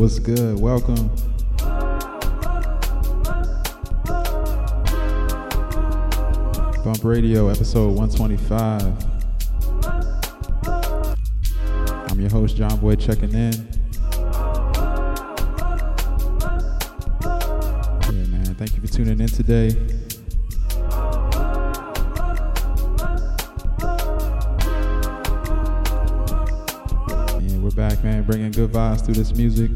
What's good? Welcome. Bump Radio, episode 125. I'm your host, John Boy, checking in. Yeah, man. Thank you for tuning in today. We're back, man, bringing good vibes through this music.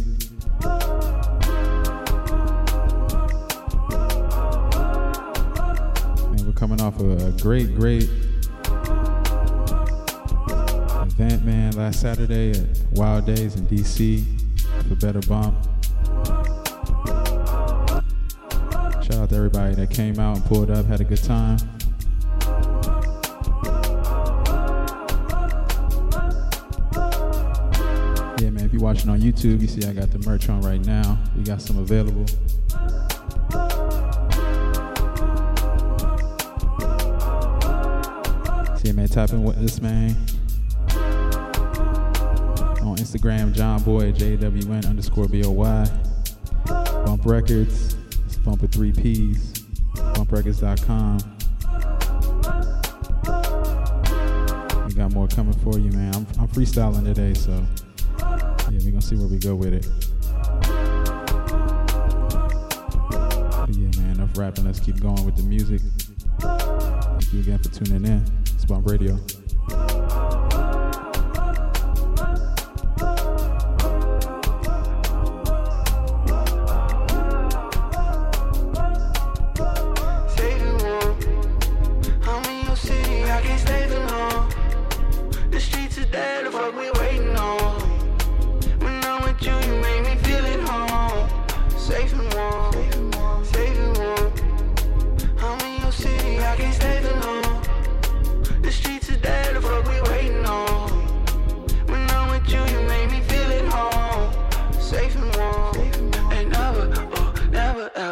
Man, we're coming off a great, great event, man, last Saturday at Wild Days in DC for Better Bump. Shout out to everybody that came out and pulled up, had a good time. you're watching on YouTube, you see I got the merch on right now. We got some available. See, man, tap in with this man on Instagram, John Boy, JWN underscore BOY. Bump Records, it's Bump with three P's, bumprecords.com. We got more coming for you, man. I'm, I'm freestyling today, so. Yeah, we're gonna see where we go with it. But yeah, man, enough rapping. Let's keep going with the music. Thank you again for tuning in. It's Bump Radio.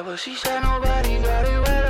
but she said nobody got it right.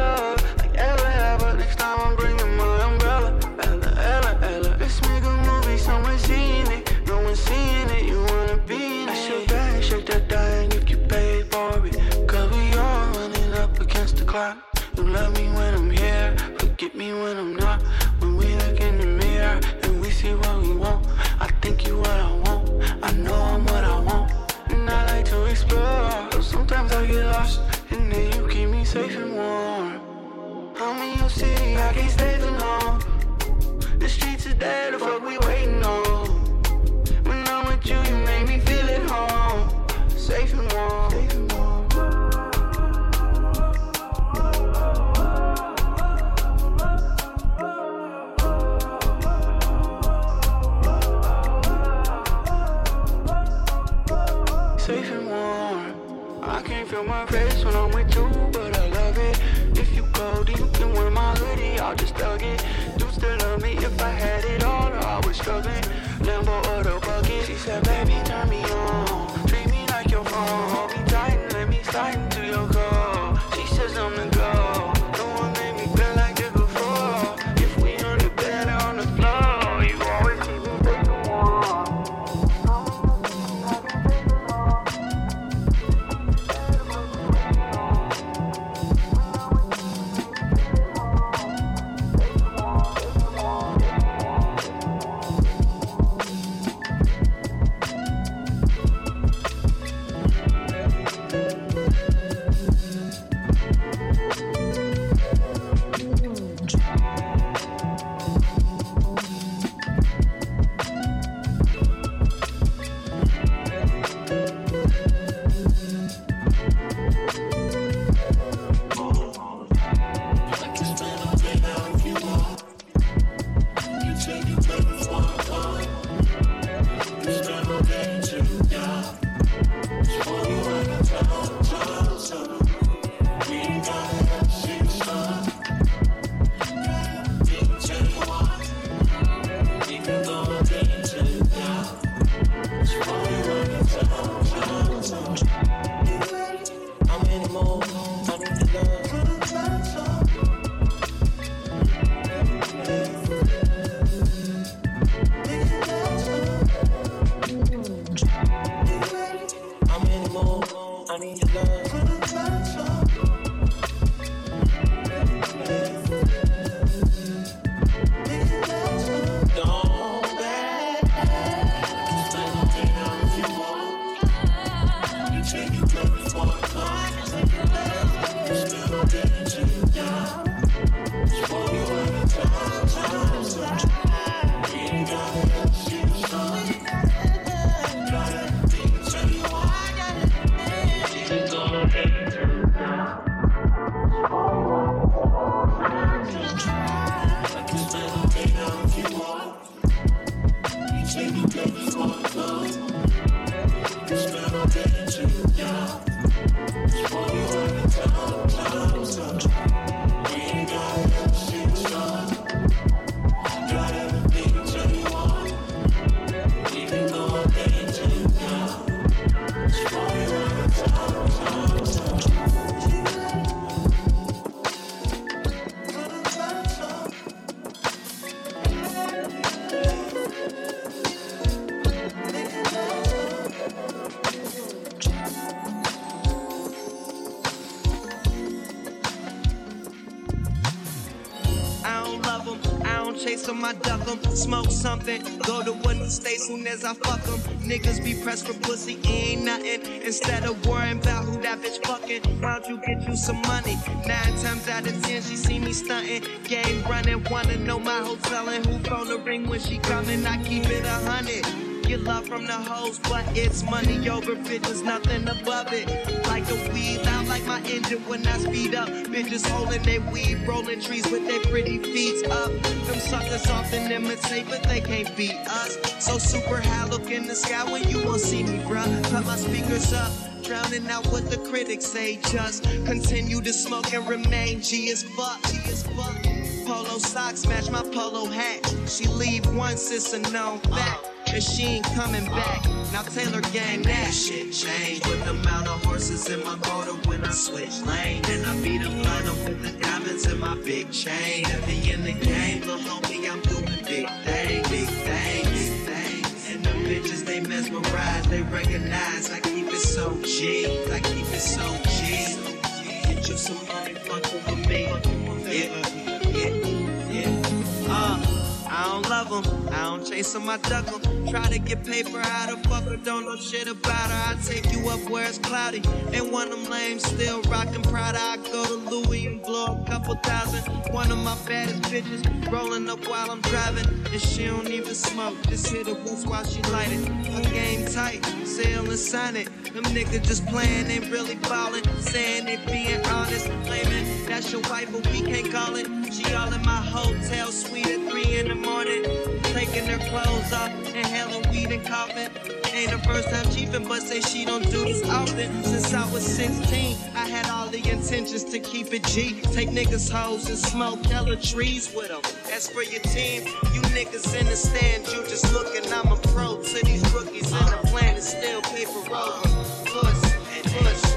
Smoke something, go to one state soon as I fuck fuck 'em. Niggas be pressed for pussy, ain't nothing. Instead of worrying about who that bitch fucking, why don't you get you some money? Nine times out of ten, she see me stunting. Game running, wanna know my hotel and who phone the ring when she coming. I keep it a hundred. Get love from the hoes, but it's money over bitches, nothing above it. Like a weed, loud like my engine when I speed up. Bitches holding their weed, rolling trees with their pretty feet up. Them suckers often imitate, but they can't beat us. So super high, look in the sky when you won't see me, bruh. Cut my speakers up. Drowning out what the critics say, just continue to smoke and remain G as fuck. G as fuck. Polo socks match my polo hat. She leave once, it's a known fact. And she ain't coming back. Now Taylor gang that shit changed. With the amount of horses in my motor when I switch lane. And I beat them final with the diamonds in my big chain. Heavy in the game, little homie, I'm doing big thing, big thing, big thing. And the bitches they mesmerize, they recognize. I keep it so G, I keep it so G. Get you some money, fuck over me. Yeah, yeah, I don't love them. I don't chase them, I duck them. Try to get paper out of fucker, don't know shit about her. I take you up where it's cloudy. And one of them lames still rockin' Prada. I go to Louis and blow a couple thousand. One of my baddest bitches rolling up while I'm driving. And she don't even smoke, just hit the roof while she light it. Game tight, sail and sign it. Them niggas just playing, ain't really ballin'. Saying they being honest, claiming that's your wife, but we can't call it. She all in my hotel suite at 3 in the morning. Taking her clothes off, inhaling weed and coughing. Ain't the first time chiefin', but say she don't do this often. Since I was 16, I had all the intentions to keep it G. Take niggas' hoes and smoke hella trees with them. As for your team, you niggas in the stand, you just looking. I'm a pro to these rookies, and the plan is still paper over. Push, and push,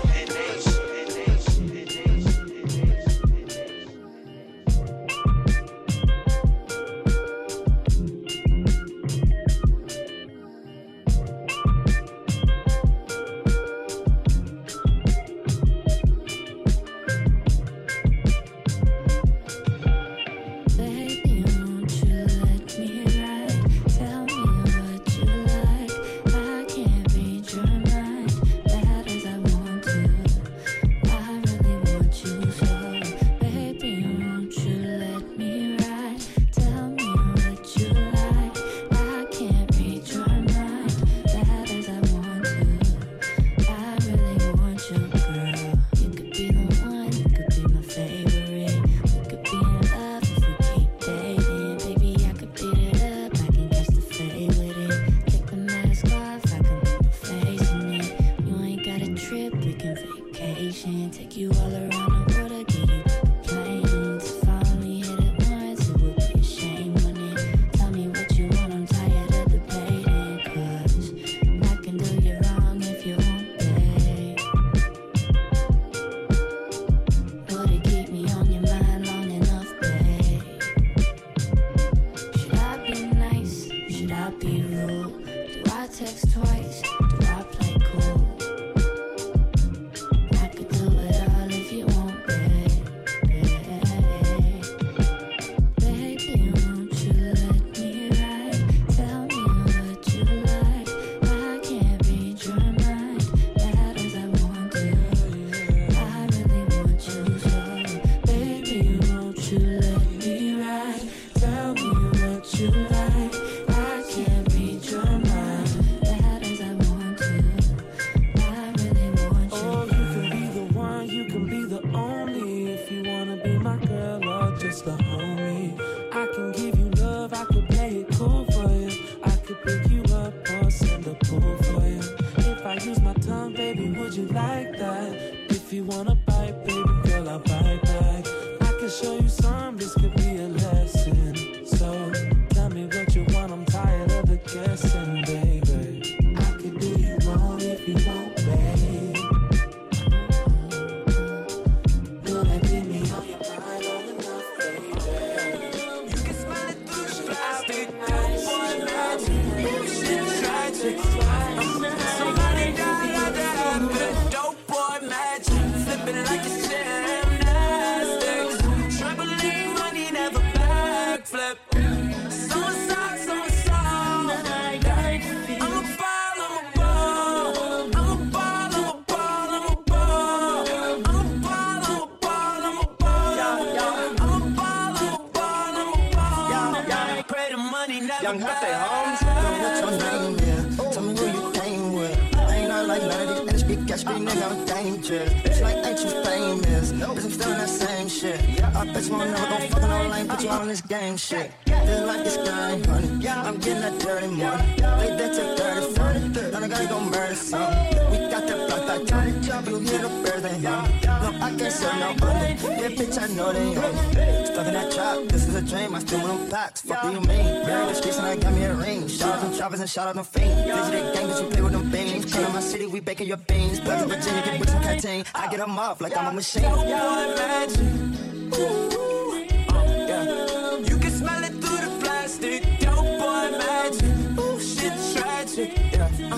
like niggas speak cash, big nigga, I'm dangerous. Bitch, like, you famous? Bitch, I'm still in that same shit. I you won't never go fucking online, put you on this gang shit. Feel like guy, honey. I'm getting that dirty money. They that take 30 from. Then I gotta go murder some. We got that block back turn. You hear the birds, they. No, I can't sell no under. Yeah, bitch, I know they own me. Stuck in that trap, this is a dream. I still want them packs. Fuck do you mean? Married the streets and I got me a ring. Shout out them choppers and shout out them fiends. Visit gang, bitch, you play with them beans. Come in my city, we baking your beans. Bloods in Virginia, get bricks and canteen. I get them off like I'm a machine. Boy, magic. Ooh, uh, yeah. You can smell it through the plastic. Dope boy magic. Ooh, shit tragic. Yeah. Uh,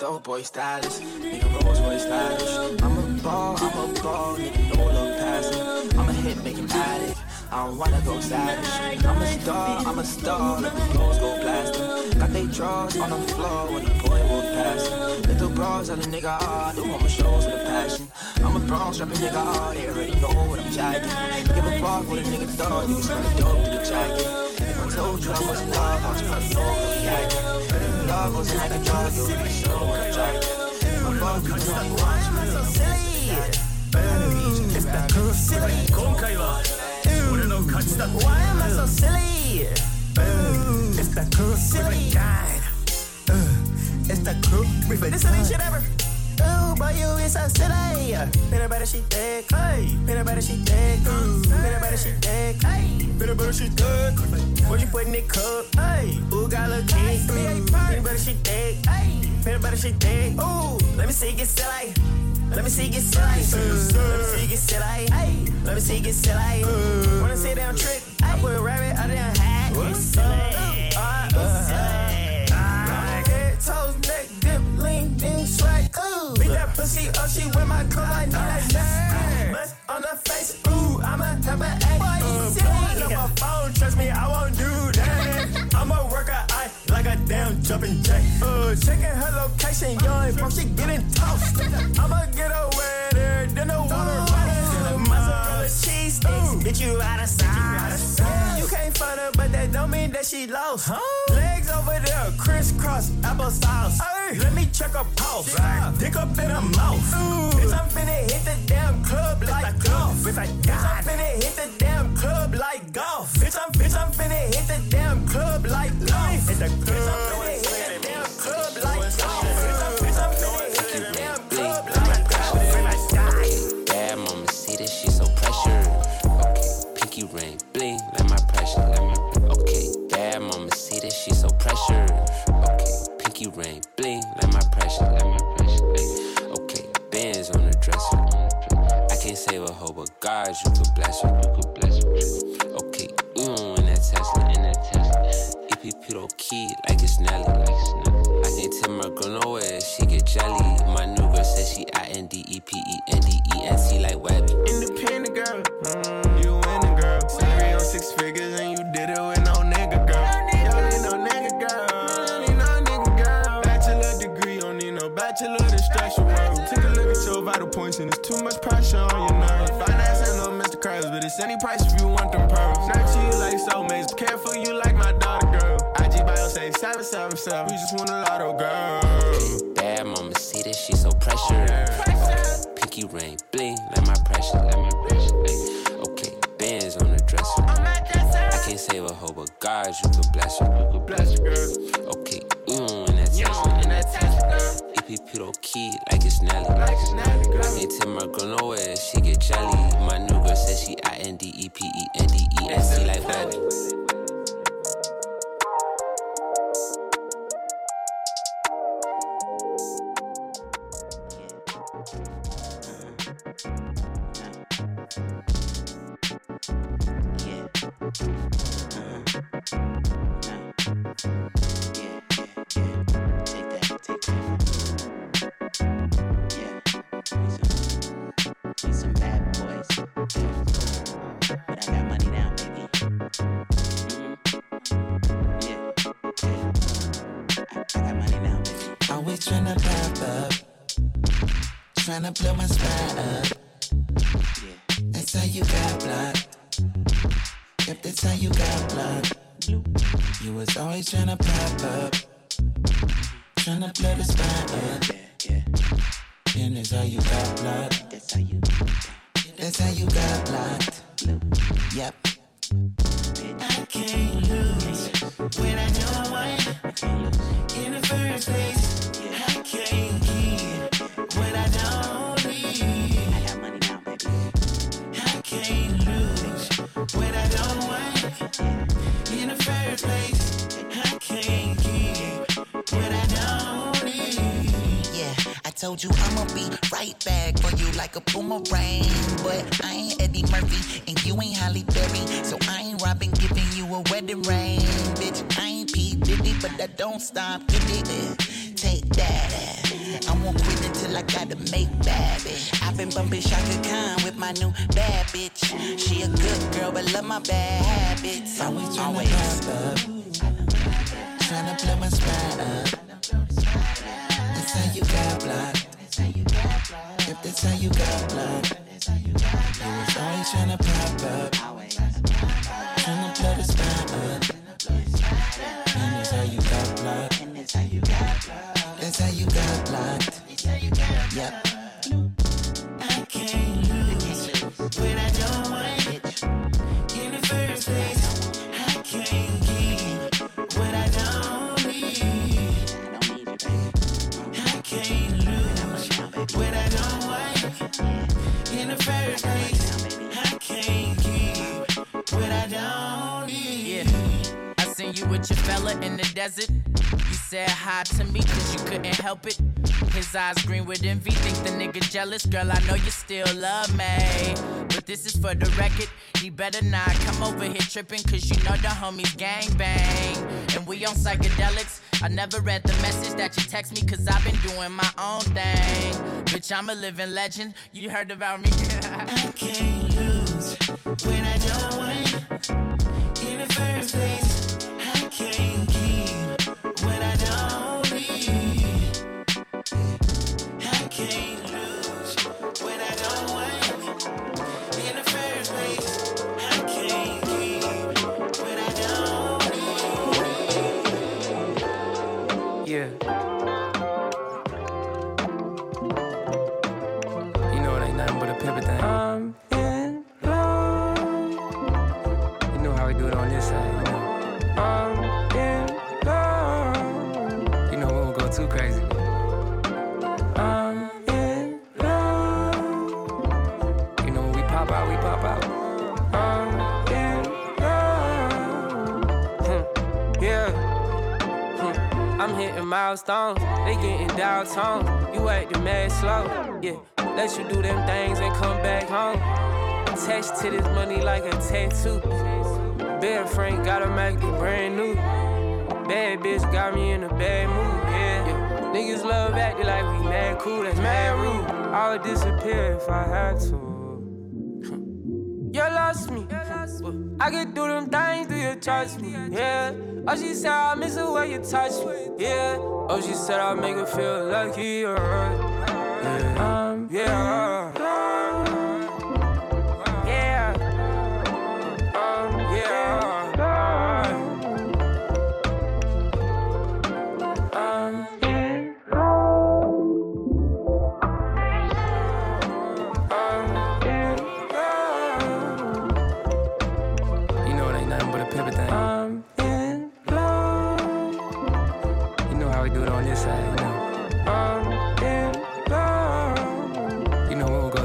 dope boy stylist, nigga Rolls Royce stylish. I'm a ball, I'm a ball, nigga no past me. I'm a hit making addict. I don't wanna go savage. I'm a star, I'm a star. Let the floors go blasting. Got they drawers on the floor when the boy walk past. Little bras on the nigga hard. Do all my shows with a passion. I'm a bronze rapping nigga hard. They already know what I'm jacking. Give a fuck what a nigga thought. You can smell the dope to the jacket. If I told you I was in love, I was over the yakking. But if love wasn't like a drug, you would be so attracted. If I fuck you, know you want you. So silly. It's that cool silly. 今回は俺の勝ちだ Why am I so silly? It's that cool silly guide. It's that cool river. This ain't shit ever. Ooh, boy, you is so silly. Peanut butter, she thick. Hey, peanut butter, she thick. Ooh, peanut butter, she thick. Hey, peanut butter, she thick. What you put in the cup? Hey, ooh, got a kick. Peanut butter, she thick. Hey, peanut butter, she thick. Ooh, let me see you get silly. Let me see you get silly. Let me see you get silly. Hey, let me see you get silly. Wanna see them trick? I put a rabbit out of their hat. Get silly. Uh, uh, silly. Head, toes, neck, dip, lean, ding, swag. Ooh, beat that pussy up. She with my. I need that Bust on the face. Ooh, I'ma have an act. Uh, blowing up my phone. Trust me, I won't do that. Damn jumping jack. Uh, checking her location, young bro, she getting tossed. I'ma get her wetter than the water. Cheese sticks, bitch, you out of size. You can't find her, but that don't mean that she lost. Legs over there, crisscross, applesauce. Let me check her pulse. Dick up in her mouth. Bitch, I'm finna hit the damn club like golf. Bitch, I'm finna hit the damn club like golf. Bitch, I'm, bitch, I'm finna hit the damn club like golf. Hit the club. I'm finna hit the damn club like golf. Pinky ring, bling, let my pressure, let my okay. Bad mama see that she so pressured. Okay, pinky ring, bling, let my pressure, let my pressure. Ay, okay, bands on the dresser. I can't save a hoe, but God, you could bless her, you could bless her. Okay, you don't win that Tesla, in that Tesla. EPP don't key like it's Nelly, like it's Nelly. I can't tell my girl nowhere, she get jelly. My new girl says she I N D E P E N D E N 777, we just want a lotto girl. Bad mama see that she so pressured. Okay, pinky ring, told you I'ma be right back for you like a boomerang. But I ain't Eddie Murphy and you ain't Halle Berry. So I ain't Robin giving you a wedding ring. Bitch, I ain't P. Diddy, but I don't stop. Get it, take that. I won't quit until I gotta make baby. I've been bumping Chaka Khan with my new bad bitch. She a good girl, but love my bad habits. Always Always. Tryna blow my spot up. That's how you got blocked. If that's how you got blocked. You was always tryna pop up. Tryna blow the spot up. And that's how you got blocked. That's how you got blocked. Yep. You with your fella in the desert. You said hi to me cause you couldn't help it. His eyes green with envy, think the nigga jealous. Girl, I know you still love me. But this is for the record. He better not come over here tripping cause you know the homies gang bang. And we on psychedelics. I never read the message that you text me cause I've been doing my own thing. Bitch, I'm a living legend. You heard about me. I can't Hitting milestones, they getting downtown. You acting mad slow, yeah. Let you do them things and come back home. Attached to this money like a tattoo. Bed Frank got him acting brand new. Bad bitch got me in a bad mood, yeah. Niggas love acting like we mad cool, that's mad rude. I would disappear if I had to. You lost me. I could do them things, do you trust me? Yeah. Oh, she said I miss the way you touch me. Yeah. Oh, she said I make her feel lucky. Yeah. Um. Yeah.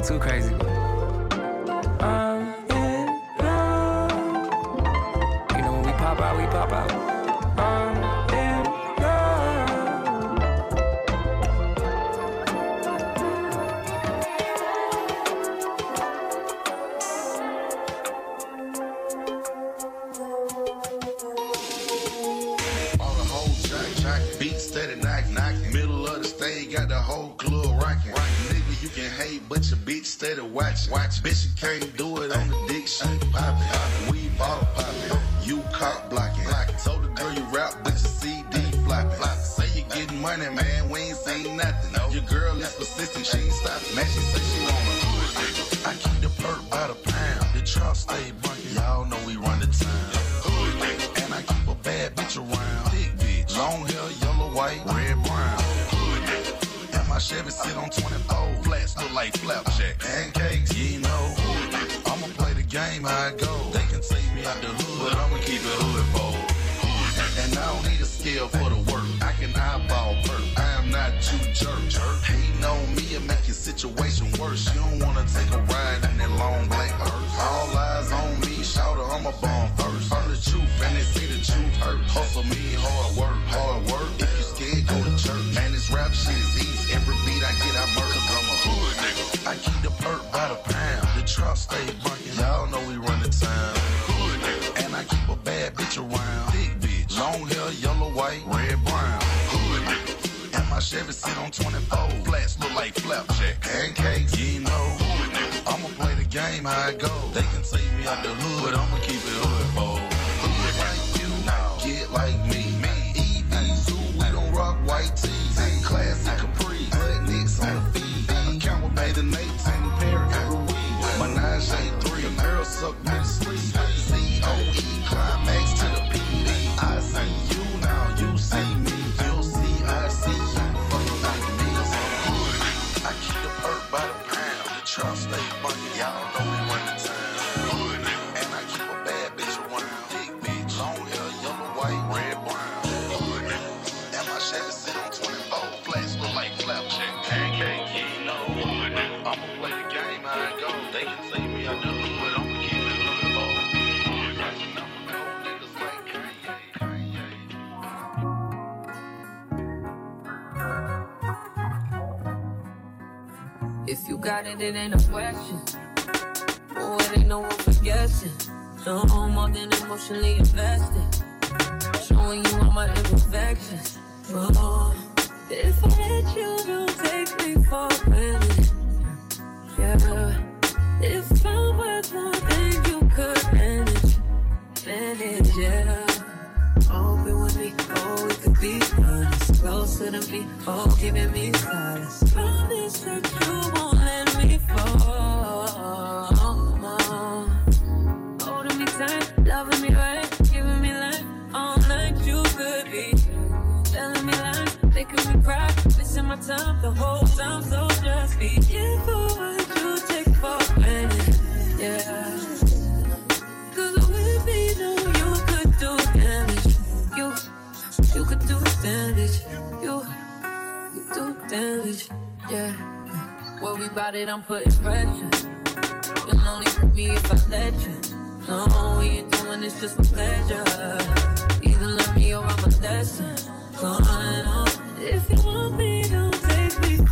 Too crazy. Watch. Bitch, you can't but I'ma keep it hood. it, ain't a question. Oh, it ain't no one for guessing. So I'm more than emotionally invested. Showing you all my imperfections. Oh, if I let you, don't take me for granted. Yeah, if I'm worth more than you could manage, manage, yeah. Open with me, oh, we could be honest. Closer to me, oh, giving me status. Promise that you won't. time, the whole time. So just be careful what you take for granted. Yeah. Cause with me, know you could do damage. You, you could do damage. You, you do damage. Yeah. Worry about it, I'm putting pressure. You'll only hurt me if I let you. No, we ain't doing this just for pleasure. Either love me or I'm a lesson. Going on. If you want me.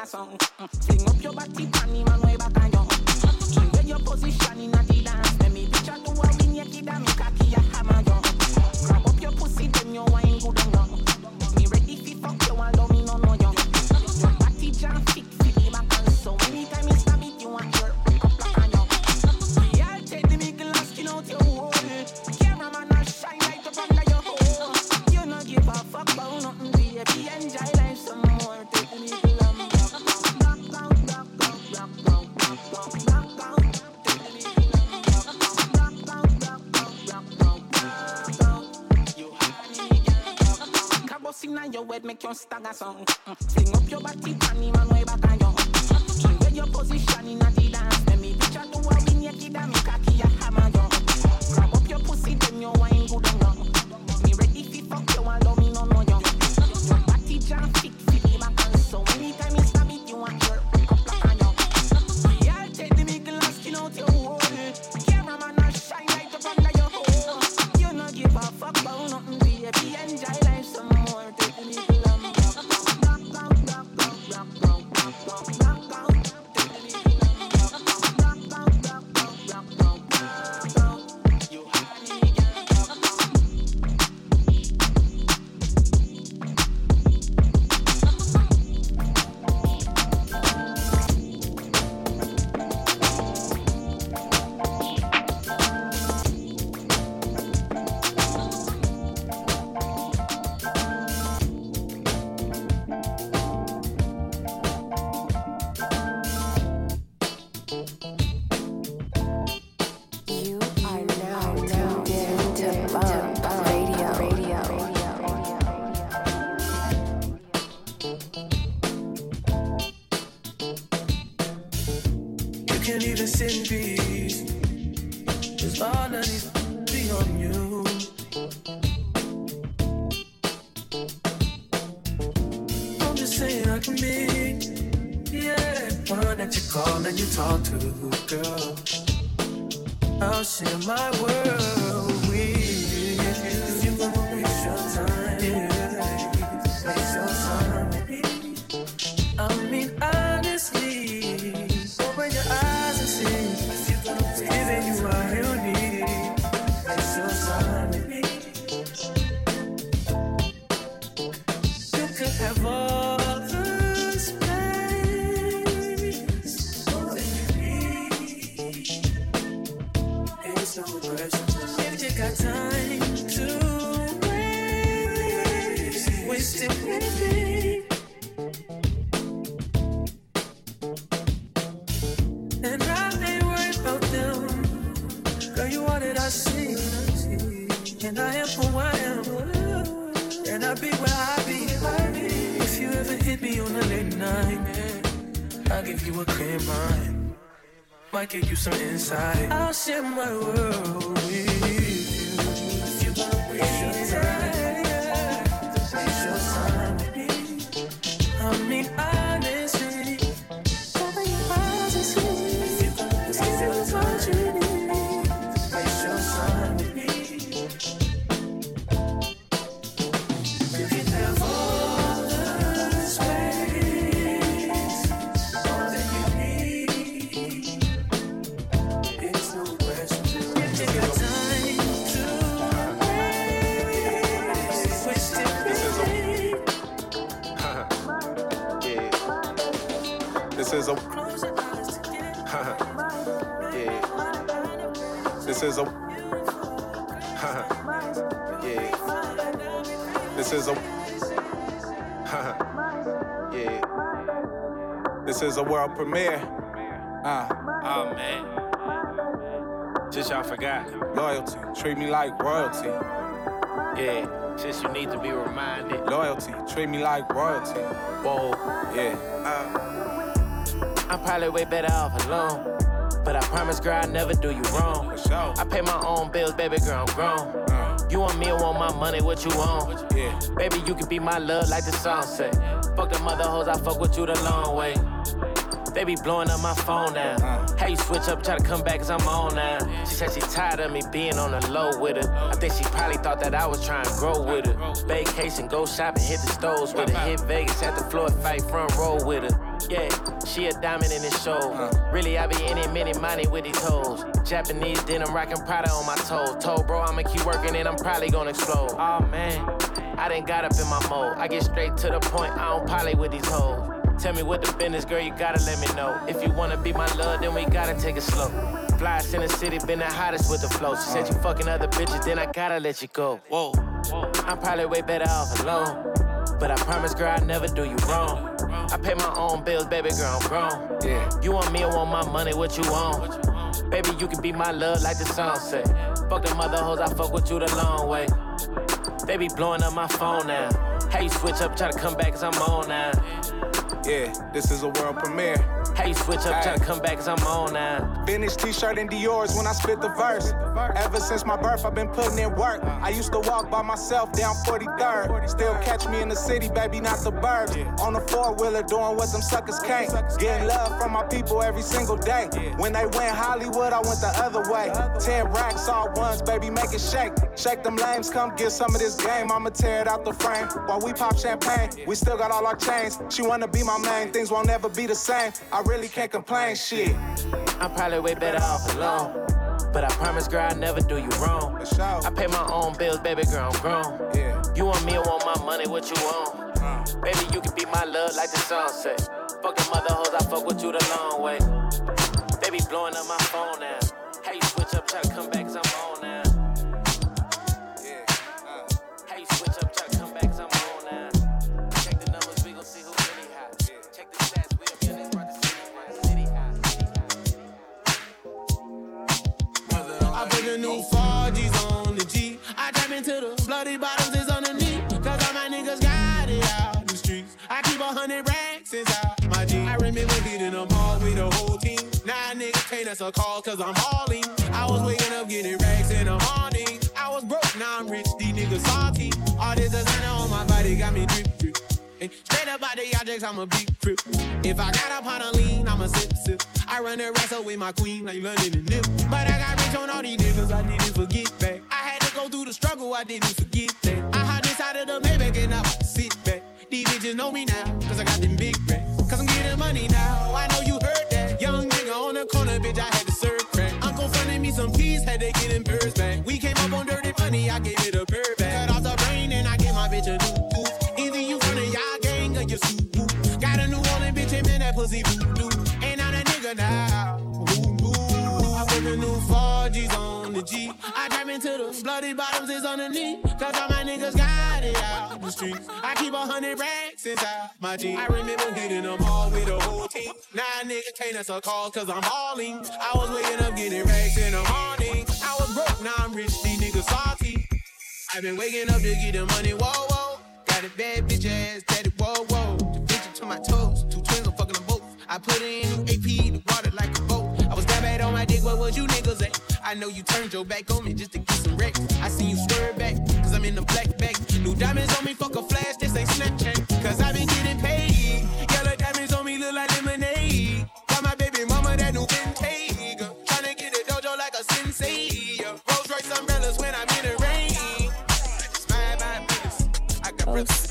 that song. just tag song. Fling up your body, funny man, way back on your. Change your position in a dance. Let me picture to a win, you kid, I make insight. I'll share my world This is a world premiere. Uh. Oh man. Just y'all forgot. Loyalty. Treat me like royalty. Yeah. Since you need to be reminded. Loyalty. Treat me like royalty. Whoa. Yeah. I'm probably way better off alone. But I promise, girl, I never do you wrong. I pay my own bills, baby girl, I'm grown. You want me, I want my money, what you want? Yeah. Baby, you can be my love like the song say. Fuck the mother hoes, I fuck with you the long way. They be blowing up my phone now. How you switch up, try to come back, cause I'm on now. She said she tired of me being on the low with her. I think she probably thought that I was trying to grow with her. Vacation, go shopping, hit the stores with her. Hit Vegas at the floor, fight front row with her. Yeah, she a diamond in this show. Really, I be in it, money with these hoes. Japanese denim, rockin' Prada on my toes. Told bro, I'ma keep working and I'm probably gonna explode. Oh man, I done got up in my mode. I get straight to the point, I don't poly with these hoes. Tell me what the business, girl, you gotta let me know. If you wanna be my love, then we gotta take it slow. Flyest in the city, been the hottest with the flow. She said you fucking other bitches, then I gotta let you go. Whoa, I'm probably way better off alone. But I promise, girl, I never do you wrong. I pay my own bills, baby girl, I'm grown. Yeah. You want me, I want my money, what you want? Baby, you can be my love like the song say. Fuck the mother hoes, I fuck with you the long way. They be blowing up my phone now. How you switch up, try to come back, cause I'm on now. Yeah, this is a world premiere. How you switch up, try to come back, cause I'm on now. Vintage t-shirt and Dior's when I spit the verse. Ever since my birth, I've been putting in work. I used to walk by myself down 43rd. Still catch me in the city, baby, not the burbs. On a four-wheeler doing what them suckers can't. Getting love from my people every single day. When they went Hollywood, I went the other way. Ten racks all ones, baby, make it shake. Shake them lames, come get some of this game. I'ma tear it out the frame. While we pop champagne, we still got all our chains. She wanna be my main, things won't never be the same. I really can't complain, shit. I'm probably way better off alone. But I promise, girl, I'll never do you wrong. I pay my own bills, baby girl, I'm grown. Yeah. You want me, I want my money, what you want? Uh. Baby, you can be my love like the song say. Fuck the mother hoes, I fuck with you the long way. They be blowing up my phone now. How you switch up, try to come back, I'm on I remember beating them all with the whole team. Now niggas can't a calls cause I'm hauling. I was waking up getting racks in the morning. I was broke, now I'm rich, these niggas salty. All this designer on my body got me drip, drip. And straight up out the objects, I'm a big trip. If I got up on a lean, I'm a sip, sip. I run the wrestle with my queen like London and Nip. But I got rich on all these niggas, I didn't forget back. I had to go through the struggle, I didn't forget that. I had this inside of the Maybach and I sit back. These bitches know me now, cause I got them big racks. Cause I'm getting money now, I know you heard that. Young nigga on the corner, bitch, I had to serve crack. Uncle fronted me some keys, had to get them birds back. We came up on dirty money, I gave it a bird back. Cut off the brain and I gave my bitch a new tooth. Either you from the y'all gang or you suit. Got a New Orleans bitch, and man, that pussy voodoo. Ain't on a nigga now. Ooh, ooh. I put the new 4Gs on the G. I trap into the bloody bottoms is underneath. Cause all the streets. I keep a hundred racks inside my jeans. I remember hitting them all with the whole team. Now nigga can't answer calls cause I'm hauling. I was waking up getting racks in the morning. I was broke, now I'm rich, these niggas salty. I've been waking up to get the money, whoa, whoa. Got a bad bitch ass, daddy, whoa, whoa. The bitch to my toes, two twins, I'm fucking them both. I put in AP, the water like a boat. I was that bad on my dick, what was you niggas at? I know you turned your back on me just to get some wrecks. I see you swerve back, I'm in the black bag. New diamonds on me, fuck a flash, this ain't Snapchat. Cause I been getting paid. Yellow diamonds on me look like lemonade. Got my baby mama that new Bentayga. Tryna get a dojo like a sensei. yeah. Rolls Royce umbrellas when I'm in the rain. Just mind my business. I got brothers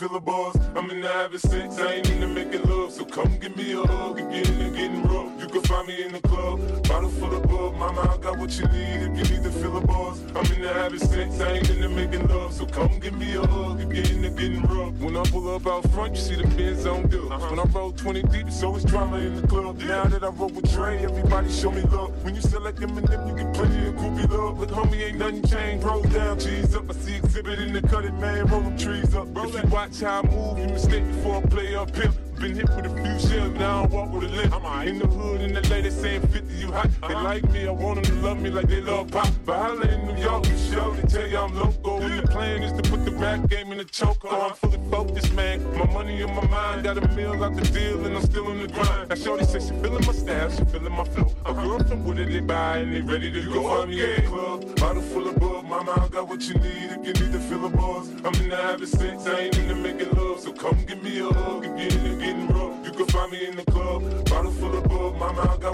you fill a buzz. I'm in the having sex, I ain't into making love. So come give me a hug and get in and getting rough. You can find me in the club, bottle full of bub. Mama, I got what you need if you need to fill a buzz. I'm in the having sex, I ain't into making love. So come give me a hug and get in and getting rough. When I pull up out front, you see the Benz on dub. Uh-huh. When I roll 20 deep, it's always drama in the club. Now that I roll with Dre, everybody show me love. When you select Eminem, you get plenty of groupie love. But homie, ain't nothing changed. Roll down, You I move, you mistake before I play up pimp. Been hit with a few shells, now I walk with a limp. I'm in the hood, and the lady saying 50, you hot. They like me, I want them to love me like they love pop. But holla in New York, you show, they tell you I'm local. And the plan is to put the rap game in the choke. Oh, I'm fully focused, man. My money in my mind, got a meal out the deal, and I'm still on the grind. Now, Shorty says she feeling my style, she feeling my flow. A girl from Wooded, they buy, and they ready to go. Find me in the club, bottle full of bub. Mama, I got what you need if you need to fill a buzz. I'm in the sex, I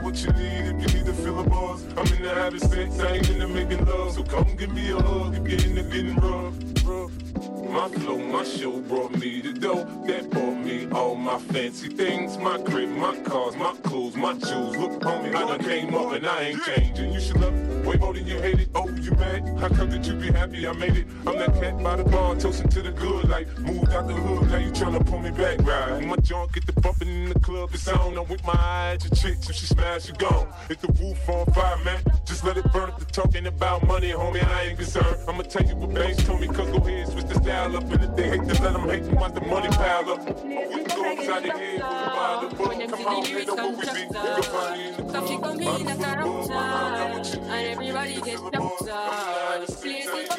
what you need if you need to fill a buzz. I'm in the habit sex, I ain't into making love. So come give me a hug in and getting rough. My flow, my show brought me the dough that bought me all my fancy things. My crib, my cars, my clothes, my shoes. Look, homie, I done came up and I ain't changing. You should love it way more than you hate it. Oh, you mad? How come that you be happy I made it? I'm that cat by the bar, toasting to the good life. Moved out the hood, now you tryna pull me back, right? When my junk get the bumping in the club, it's on. I'm with my eyes, your chicks. if she smash, you gone. If the roof on fire, man, just let it burn. The talking about money, homie, I ain't concerned. I'ma tell you what banks told me, cause go ahead, switch the style up. And if they hate to let them hate them, watch the money pile up. Oh, we go inside the head, go by the book. Come on, they know what we be. We go find it in the A And everybody get doctor. Place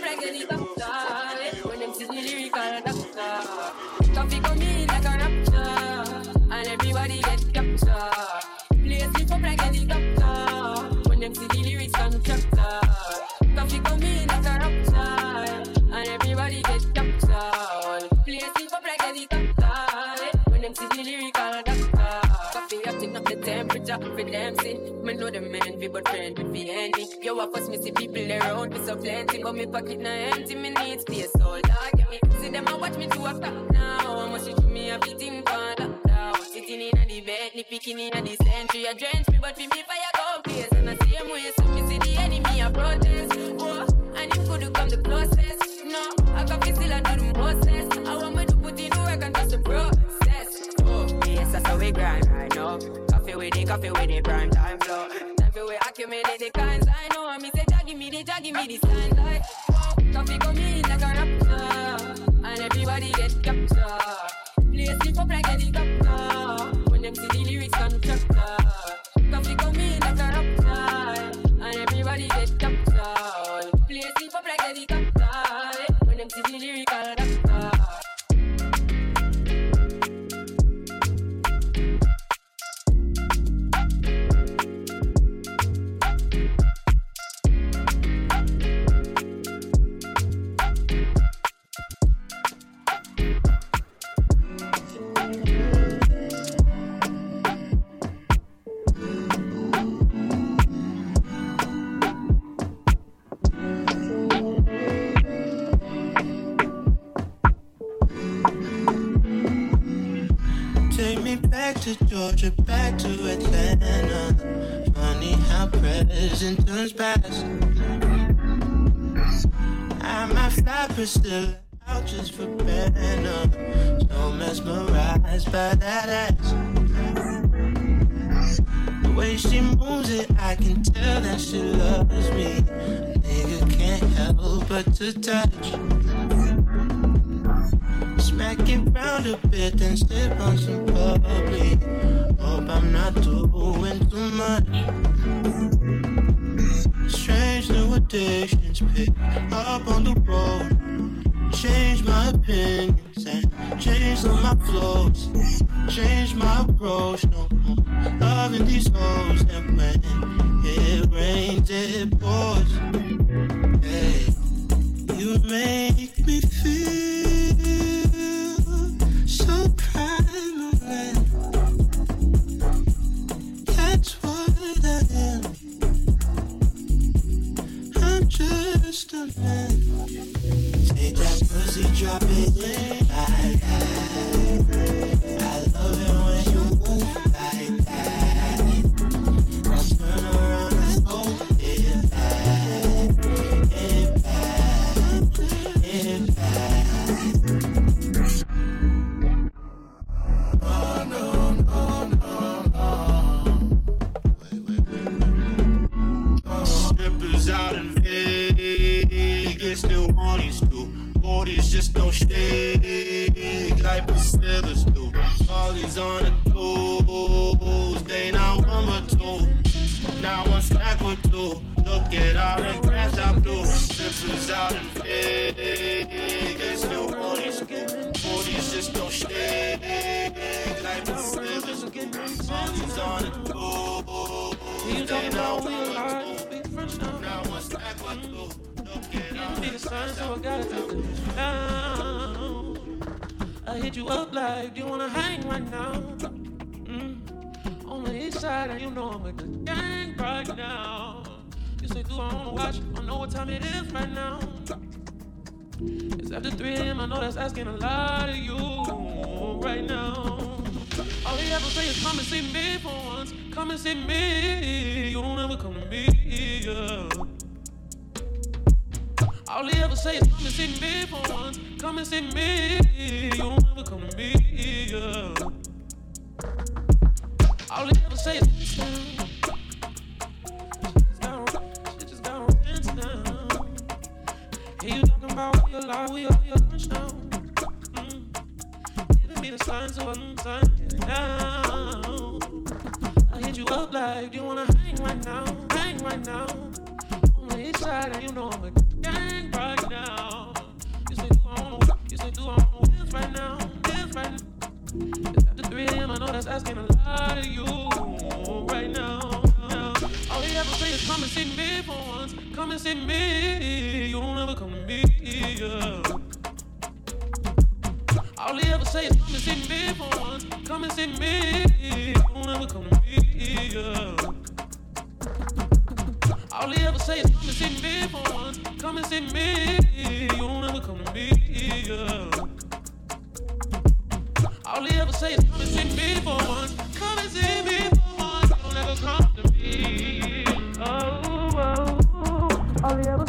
temperature for see Me know the man be but friend with the enemy Yo, I first me see people around me so plenty. But me pocket na empty, me need space. So dog, get me See them a watch me to a top now. I'ma see to me a beating for lockdown Sitting in a the bed, ni picking in a the century A drench me, but me me fire go place And I see him way, so me see the enemy a protest. Oh, and if could come the closest. No, I can feel still I do the mostest I want me to put in work and trust the process. Oh, yes, that's how we grind right now Coffee with the coffee with the prime time flow. Time for we accumulate the kinds. I know I me say give me the give me the signs like Coffee come in like a rapture And everybody get captured. Play slip up like a helicopter. When them see the lyrics contractor Coffee fly my flows. Change my approach, no more loving these hoes. And when it rains, it pours. Hey, you make me feel so primal. That's what I am. I'm just a man. Take that pussy, drop it in see the signs of a sign now. I hit you up like, do you wanna hang right now? Hang right now. On the inside, and you know I'm a gang right now. You say do I wanna work? You say do I wanna dance right now? Dance right now. It's after 3 a.m. I know that's asking a lot of you right now. All you ever say is come and see me for once. Come and see me. You don't ever come to me. Yeah. All he ever say is come and see me for one. Come and see me. be. Don't ever come to me. Yeah. All he ever say is come and see me for one. Come and see me. You don't ever come to me. Yeah. All he ever say is come and see me for one. Come and see me be for one. Don't ever come to me. Oh, oh, oh. All he ever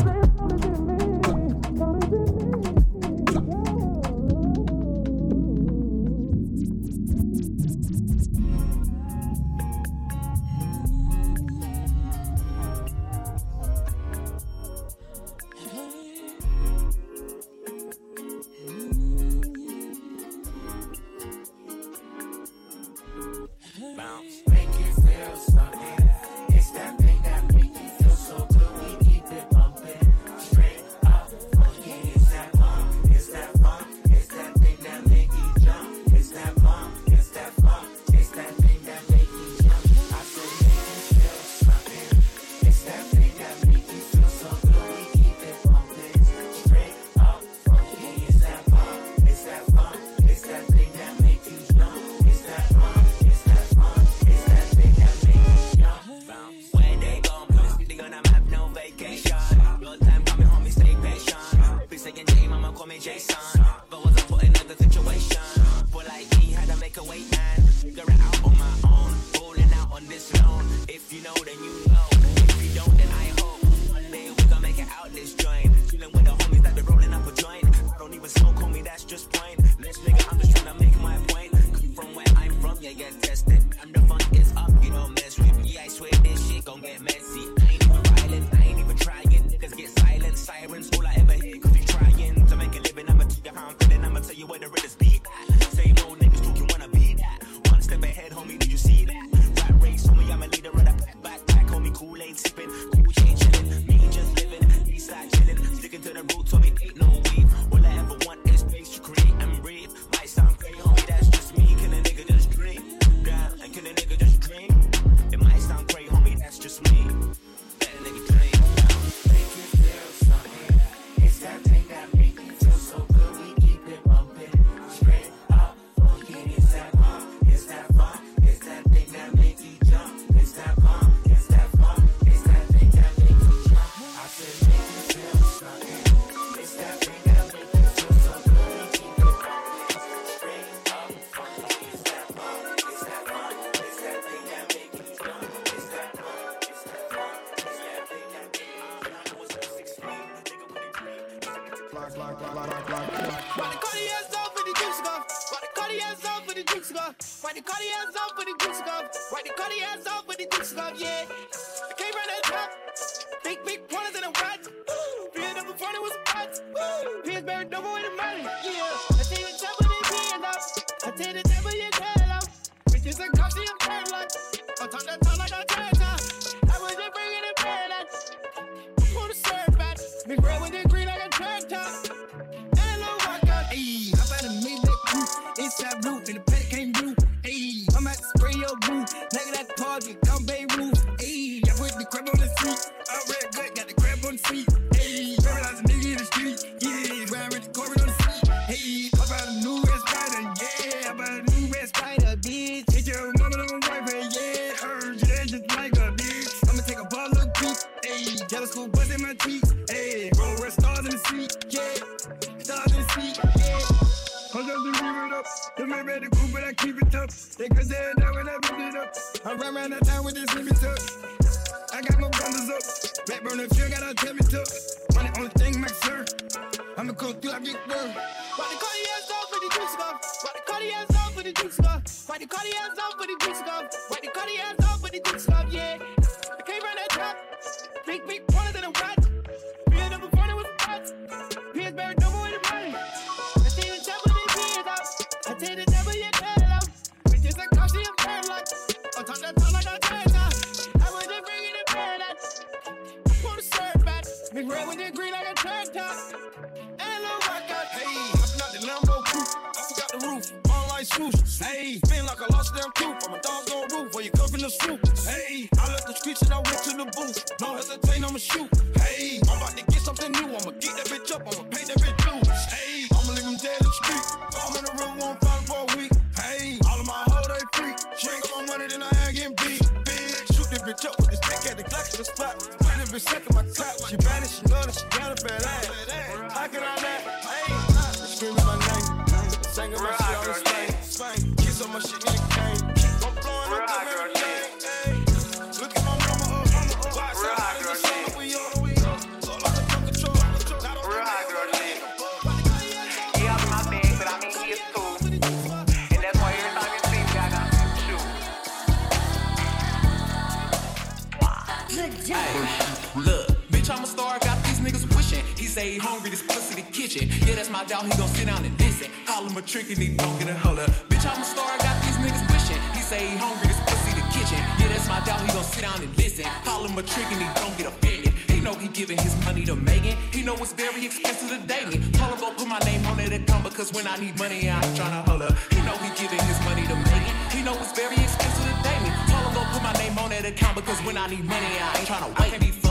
Dog, he gon' sit down and listen. Call him a trick and he don't get a holler. Bitch, I'm a star, I got these niggas wishing. He say he hungry, this pussy the kitchen. Yeah, that's my dog, he gon' sit down and listen. Call him a trick and he don't get offended. He know he giving his money to Megan. He know it's very expensive to me. Told him go put my name on it account because when I need money, I ain't tryna holler. He know he giving his money to Megan. He know it's very expensive to me. Told him go put my name on that account because when I need money, I ain't tryna wait. I can't be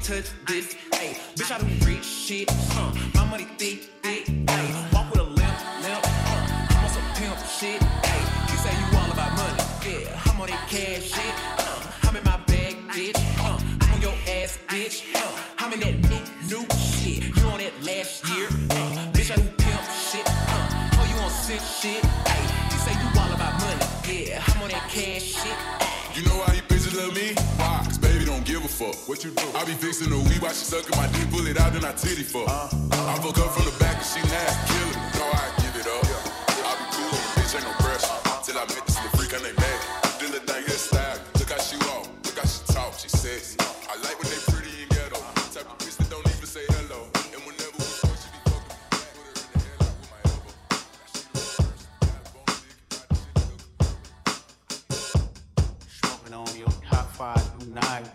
can't touch this, hey. Bitch, I do rich shit, huh? My money thick, thick, hey. Walk with a limp, limp, huh? I'm on some pimp shit, hey. You say you all about money, yeah. I'm on that cash shit, huh? I'm in my bag, bitch, huh? I'm on your ass, bitch, huh? I'm in that new, new shit. You on that last year, huh? Bitch, I do pimp shit, huh? Oh, you on sick shit, a fuck. What you do? I be fixing the weed while she sucking my dick, pull it out, then I titty fuck. I fuck up from the back and she nasty, kill it. Know I give it up. Yeah. I be cool, bitch, ain't no pressure. Till I met this little freak, her name Maggie. Do the thing, her style. Look how she walk, look how she talk, she sexy. I like when they pretty and ghetto. Type of bitch that don't even say hello. And whenever we fuck, she be fucking me back, put her in the headlock with my elbow. Smoking on your top five tonight,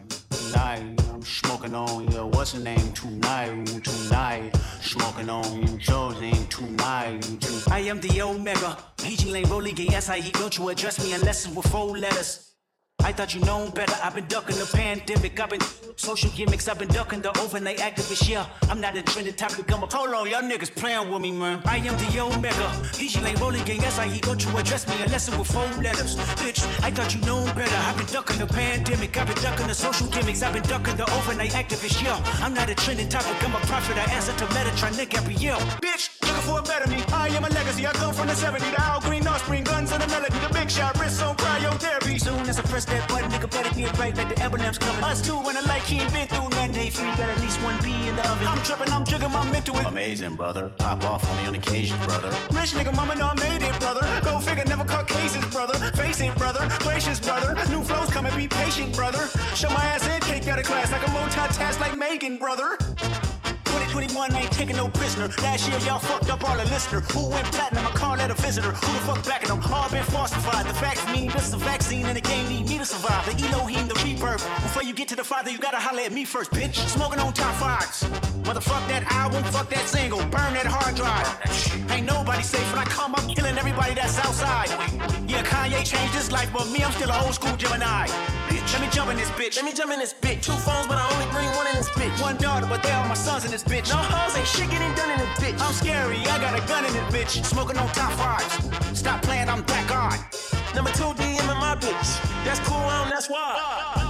I'm smoking on your what's her name tonight, tonight. Smoking on you, Josie tonight, tonight. I am the Omega. PG Lane rolling gay SIE. Don't you address me unless it's with four letters. I thought you known better. I've been ducking the pandemic. I've been social gimmicks. I've been ducking the overnight activist. Yeah, I'm not a trending topic. I'm a hold on, y'all niggas playing with me, man. I am the Omega. PG Lane rolling gang. SIE. Don't you address me A lesson with four letters. Bitch, I thought you known better. I've been ducking the pandemic. I've been ducking the social gimmicks. I've been ducking the overnight activist. Yeah, I'm not a trending topic. I'm a prophet. I answer to Metatron, Nick Gabrielle. Bitch, looking for a better me. I am a legacy. I come from the 70. The Al Green, Offspring, guns and the melody. The big shot, wrist on cryotherapy. Soon as I press that button, nigga better get right like the emblems coming. Us two when I like he ain't been through nothing. They free, got at least one B in the oven. I'm tripping, I'm jigging my mental. Amazing, brother. Pop off only on occasion, brother. Rich nigga, mama know I made it, brother. Go figure, never caught cases, brother. Face it, brother. Gracious, brother. New flows coming, be patient, brother. Show my ass in, cake out of class like a multitask like Megan, brother. 2021 ain't taking no prisoner. Last year y'all fucked up all the listener. Who went platinum? I call that a visitor. Who the fuck backing them? All been falsified. The facts mean this is a vaccine and the game need me to survive. The Elohim, the rebirth. Before you get to the father, you gotta holler at me first, bitch. Smoking on top fives. Motherfuck that album, fuck that single. Burn that hard drive. Ain't nobody safe when I come, I'm killing everybody that's outside. Yeah, Kanye changed his life, but me, I'm still an old school Gemini. Let me jump in this bitch. Let me jump in this bitch. Two phones, but I only bring one in this bitch. One daughter, but they all my sons in this bitch. No hoes ain't shit getting done in this bitch. I'm scary, I got a gun in this bitch. Smoking on top fives. Stop playing, I'm that guy. Number two DM in my bitch. That's cool, um, that's why.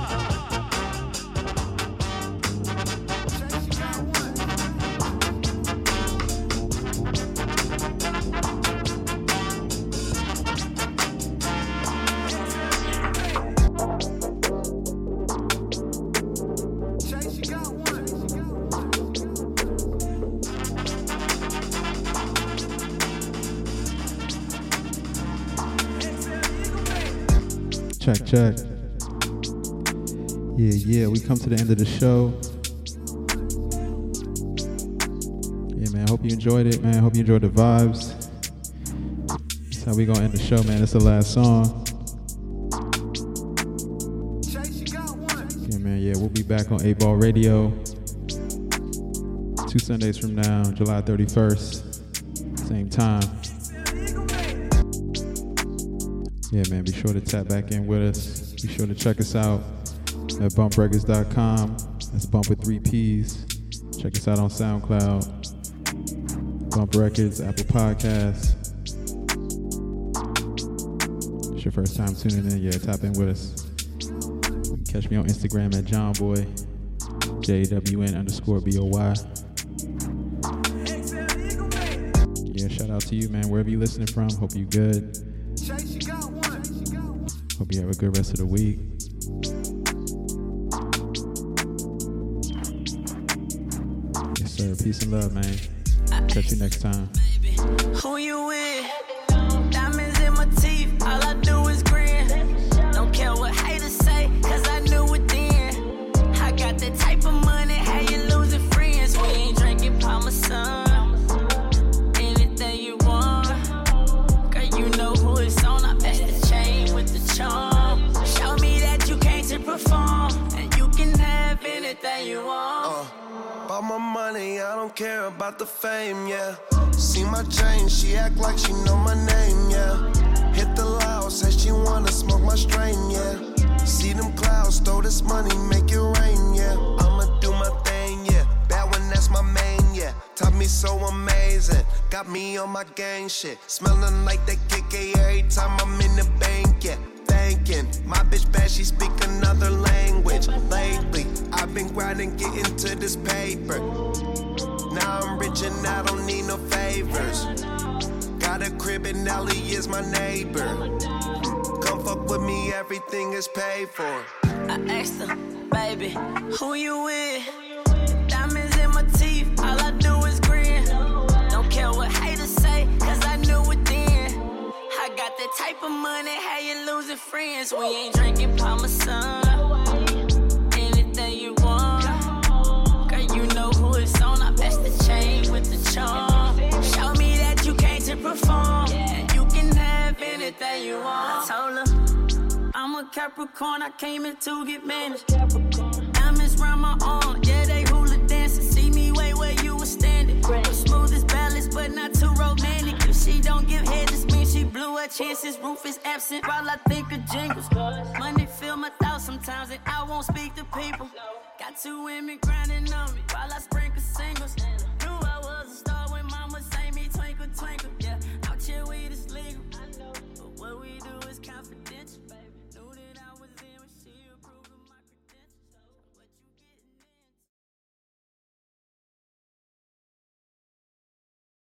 Check. Yeah, yeah, we come to the end of the show. Yeah, man, I hope you enjoyed it, man. Hope you enjoyed the vibes. That's how we gonna end the show, man. It's the last song. Yeah, man, yeah, we'll be back on 8 Ball Radio two Sundays from now, July 31st, same time. Yeah, man, be sure to tap back in with us. Be sure to check us out at bumprecords.com. That's bump with three P's. Check us out on SoundCloud, Bump Records, Apple Podcasts. It's your first time tuning in, yeah, tap in with us. Catch me on Instagram at JohnBoy, J-W-N underscore B-O-Y. Yeah, shout out to you, man, wherever you listening from. Hope you good. Hope you have a good rest of the week. Yes, sir. Peace and love, man. Catch you next time. Don't care about the fame, yeah. See my chain, she act like she know my name, yeah. Hit the loud, says she wanna smoke my strain, yeah. See them clouds, throw this money, make it rain, yeah. I'ma do my thing, yeah. That one, that's my main, yeah. Top me so amazing, got me on my gang shit. Smelling like that KK every time I'm in the bank, yeah. Thanking my bitch bad, she speak another language. Lately, I've been grinding, getting to this paper. Now I'm rich and I don't need no favors. Got a crib and Ellie is my neighbor. Come fuck with me, everything is paid for. I asked her, baby, who you with? Diamonds in my teeth, all I do is grin. Don't care what haters say, cause I knew it then. I got that type of money, how you losing friends. We ain't drinking Parmesan. Capricorn, I came in to get managed. Diamonds round my arm, yeah, they hula dancing. See me way where you were standing. I'm smooth as balance, but not too romantic. If she don't give head, this means she blew her chances. Roof is absent while I think of jingles. Money fill my thoughts sometimes, and I won't speak to people. Got two women grinding on me while I spray